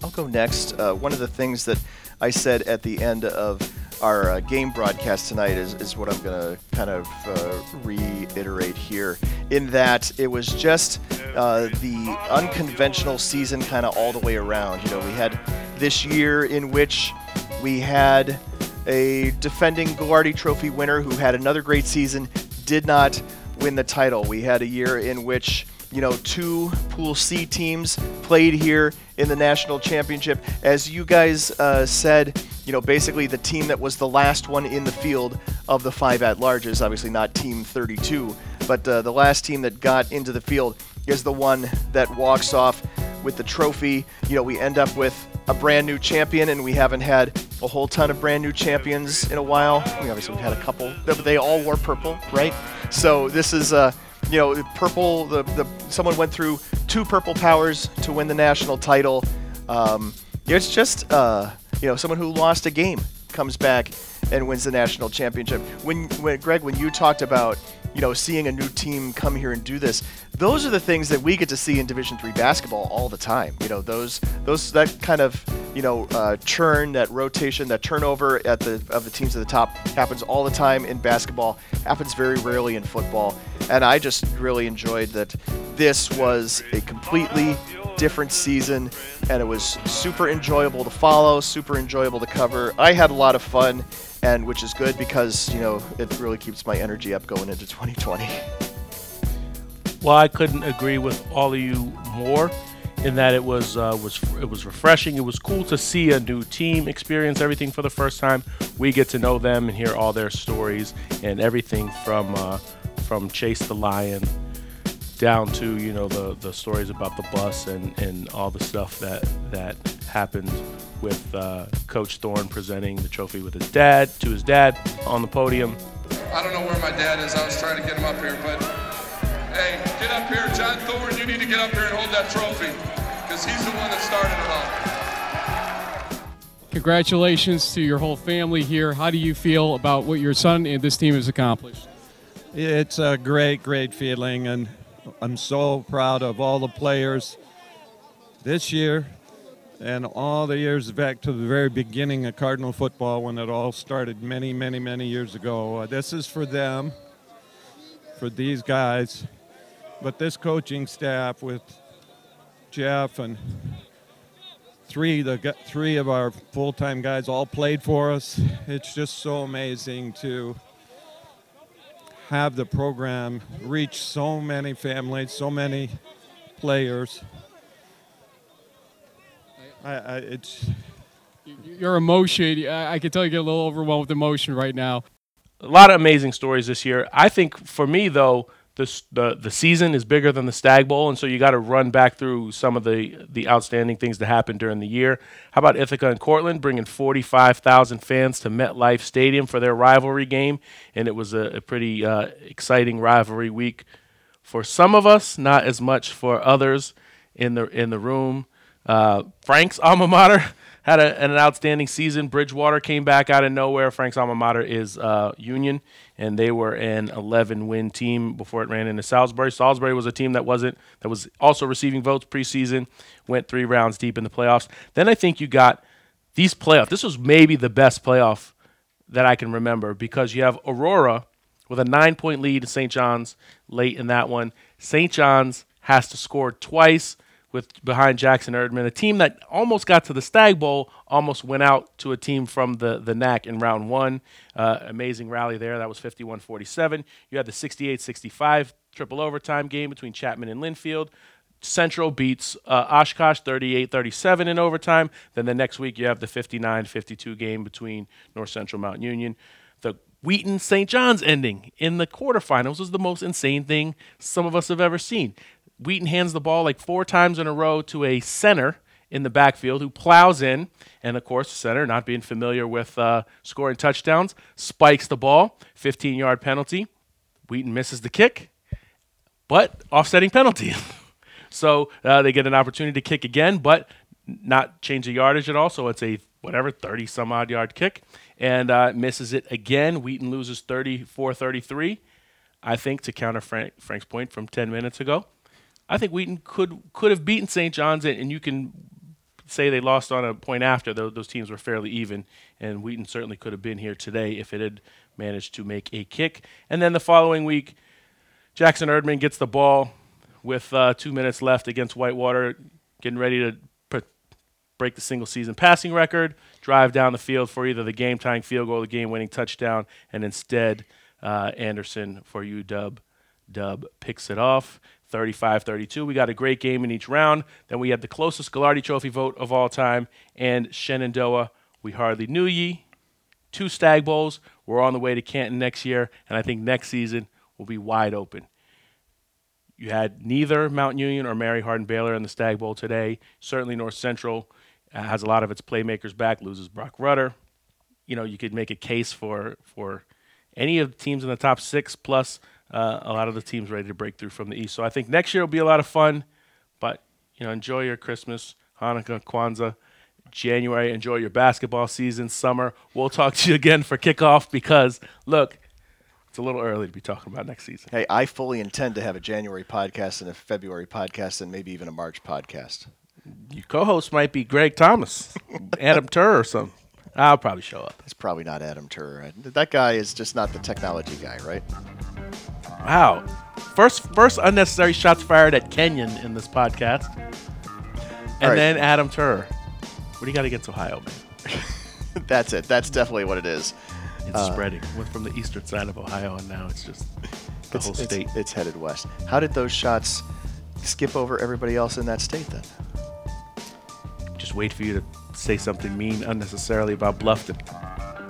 I'll go next. Uh, one of the things that I said at the end of our uh, game broadcast tonight is, is what I'm going to kind of uh, reiterate here, in that it was just uh, the unconventional season kind of all the way around. You know, we had this year in which we had a defending Gagliardi Trophy winner who had another great season, did not win the title. We had a year in which you know, two Pool C teams played here in the national championship. As you guys uh, said, you know, basically the team that was the last one in the field of the five at larges, obviously not Team 32, but uh, the last team that got into the field is the one that walks off with the trophy. You know, we end up with a brand new champion, and we haven't had a whole ton of brand new champions in a while. Mean, obviously, we've had a couple, but they all wore purple, right? So this is uh, you know, purple. The, the someone went through two purple powers to win the national title. Um, it's just uh, you know someone who lost a game comes back and wins the national championship. When when Greg, when you talked about you know seeing a new team come here and do this, those are the things that we get to see in Division three basketball all the time. You know those those that kind of you know uh, churn, that rotation, that turnover at the of the teams at the top happens all the time in basketball. Happens very rarely in football, and I just really enjoyed that. This was a completely different season, and it was super enjoyable to follow, super enjoyable to cover. I had a lot of fun, and which is good because you know it really keeps my energy up going into 2020. Well, I couldn't agree with all of you more. in that it was uh, was it was refreshing. It was cool to see a new team experience everything for the first time. We get to know them and hear all their stories and everything from uh, from Chase the Lion down to you know the the stories about the bus and and all the stuff that that happened with uh, Coach Thorne presenting the trophy with his dad to his dad on the podium. I don't know where my dad is. I was trying to get him up here, but hey, get up here, John Thorne. You need to get up here and hold that trophy because he's the one that started it all. Congratulations to your whole family here. How do you feel about what your son and this team has accomplished? It's a great, great feeling, and I'm so proud of all the players this year and all the years back to the very beginning of Cardinal football when it all started many, many, many years ago. Uh, this is for them, for these guys, but this coaching staff with Jeff and three the three of our full-time guys all played for us. It's just so amazing to have the program reach so many families, so many players. I, I, it's Your emotion, I I can tell you get a little overwhelmed with emotion right now. a lot of amazing stories this year. I think for me though, this the the season is bigger than the Stag Bowl, and so you got to run back through some of the the outstanding things that happened during the year. How about Ithaca and Cortland bringing forty five thousand fans to MetLife Stadium for their rivalry game, and it was a, a pretty uh, exciting rivalry week for some of us, not as much for others in the in the room. Uh, Frank's alma mater had a, an outstanding season. Bridgewater came back out of nowhere. Frank's alma mater is uh, Union, and they were an 11 win team before it ran into Salisbury. Salisbury was a team that wasn't that was also receiving votes preseason. Went three rounds deep in the playoffs. Then I think you got these playoffs. This was maybe the best playoff that I can remember because you have Aurora with a nine point lead to St. John's late in that one. St. John's has to score twice with behind Jackson Erdmann, a team that almost got to the Stag Bowl, almost went out to a team from the, the NAC in round one. Uh, amazing rally there. That was 51 47. You had the 68 65 triple overtime game between Chapman and Linfield. Central beats uh, Oshkosh 38 37 in overtime. Then the next week, you have the 59 52 game between North Central Mountain Union. The Wheaton St. John's ending in the quarterfinals was the most insane thing some of us have ever seen. Wheaton hands the ball like four times in a row to a center in the backfield who plows in. And of course, the center, not being familiar with uh, scoring touchdowns, spikes the ball, 15 yard penalty. Wheaton misses the kick, but offsetting penalty. so uh, they get an opportunity to kick again, but not change the yardage at all. So it's a whatever 30 some odd yard kick and uh, misses it again. Wheaton loses 34 33. I think to counter Frank, Frank's point from 10 minutes ago. I think Wheaton could could have beaten St. John's, and you can say they lost on a point after. Those, those teams were fairly even, and Wheaton certainly could have been here today if it had managed to make a kick. And then the following week, Jackson Erdmann gets the ball with uh, two minutes left against Whitewater, getting ready to pr- break the single season passing record, drive down the field for either the game tying field goal or the game winning touchdown, and instead, uh, Anderson for UW Dub picks it off. 35 32. We got a great game in each round. Then we had the closest Gagliardi Trophy vote of all time. And Shenandoah, we hardly knew ye. Two Stag Bowls. We're on the way to Canton next year. And I think next season will be wide open. You had neither Mount Union or Mary Hardin Baylor in the Stag Bowl today. Certainly, North Central uh, has a lot of its playmakers back, loses Broc Rutter. You know, you could make a case for for any of the teams in the top six plus uh, a lot of the teams ready to break through from the east. So I think next year will be a lot of fun. But you know, enjoy your Christmas, Hanukkah, Kwanzaa, January. Enjoy your basketball season, summer. We'll talk to you again for kickoff because look, it's a little early to be talking about next season. Hey, I fully intend to have a January podcast and a February podcast and maybe even a March podcast. Your co-host might be Greg Thomas, Adam Turr, or something. I'll probably show up. It's probably not Adam Turr. That guy is just not the technology guy, right? Wow. First first unnecessary shots fired at Kenyon in this podcast. And right. then Adam Turr. What do you got against Ohio, man? That's it. That's definitely what it is. It's Uh, spreading. Went from the eastern side of Ohio, and now it's just the It's, whole it's- state. it's headed west. How did those shots skip over everybody else in that state then? just wait for you to say something mean unnecessarily about Bluffton.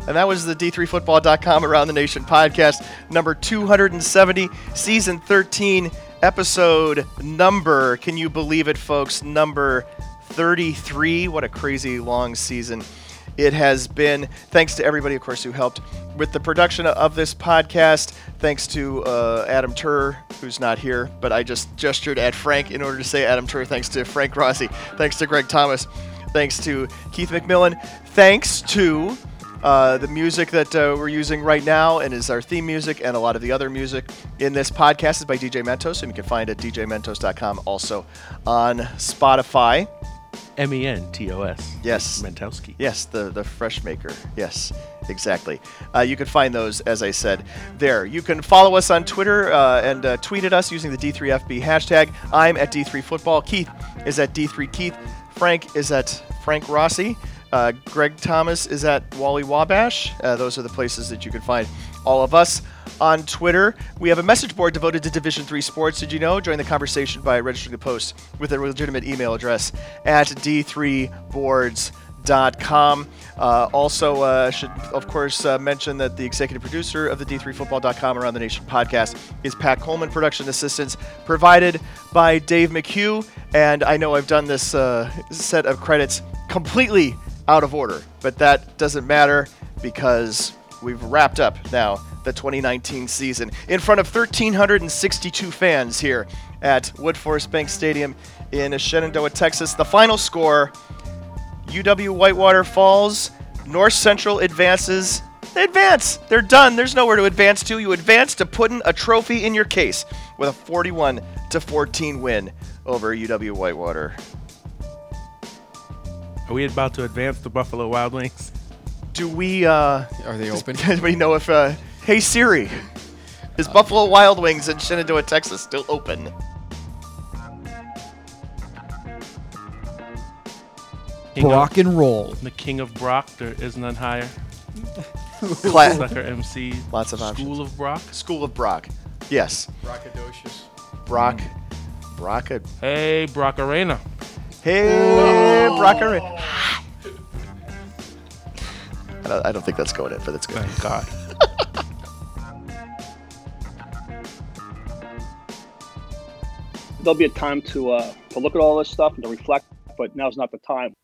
And that was the D3Football.com Around the Nation podcast, number 270, season 13, episode number, can you believe it, folks? Number 33. What a crazy long season it has been. Thanks to everybody, of course, who helped with the production of this podcast. Thanks to uh, Adam Turr, who's not here, but I just gestured at Frank in order to say Adam Turr. Thanks to Frank Rossi. Thanks to Greg Thomas. Thanks to Keith McMillan. Thanks to uh, the music that uh, we're using right now and is our theme music and a lot of the other music in this podcast is by DJ Mentos, and you can find it at djmentos.com, also on Spotify. M E N T O S. Yes. Mentowski. Yes, the, the fresh maker. Yes, exactly. Uh, you can find those, as I said, there. You can follow us on Twitter uh, and uh, tweet at us using the D3FB hashtag. I'm at D3Football. Keith is at D3Keith. Frank is at Frank Rossi. Uh, Greg Thomas is at Wally Wabash. Uh, those are the places that you can find all of us on Twitter. We have a message board devoted to Division Three sports. Did you know? Join the conversation by registering a post with a legitimate email address at d3boards.com. Uh, also, uh, should of course uh, mention that the executive producer of the D3Football.com Around the Nation podcast is Pat Coleman. Production assistance provided by Dave McHugh. And I know I've done this uh, set of credits completely out of order, but that doesn't matter because we've wrapped up now the 2019 season in front of 1,362 fans here at Woodforest Bank Stadium in Shenandoah, Texas. The final score UW Whitewater Falls, North Central advances. They advance. They're done. There's nowhere to advance to. You advance to putting a trophy in your case with a 41 to 14 win over UW Whitewater. Are we about to advance the Buffalo Wild Wings? Do we? Uh, Are they open? Does anybody know if? Uh, hey Siri, is Buffalo Wild Wings in Shenandoah, Texas, still open? King Rock and roll. The king of Brock. There is none higher. Cla- Sucker MC. Lots of options. School of Brock. School of Brock. Yes. Brocadocious. Brock. Brock. Hey, Brock Arena. Hey, Brock. Arena. I don't, I don't think that's going in, but it's good. Thank God. There'll be a time to uh, to look at all this stuff and to reflect, but now's not the time.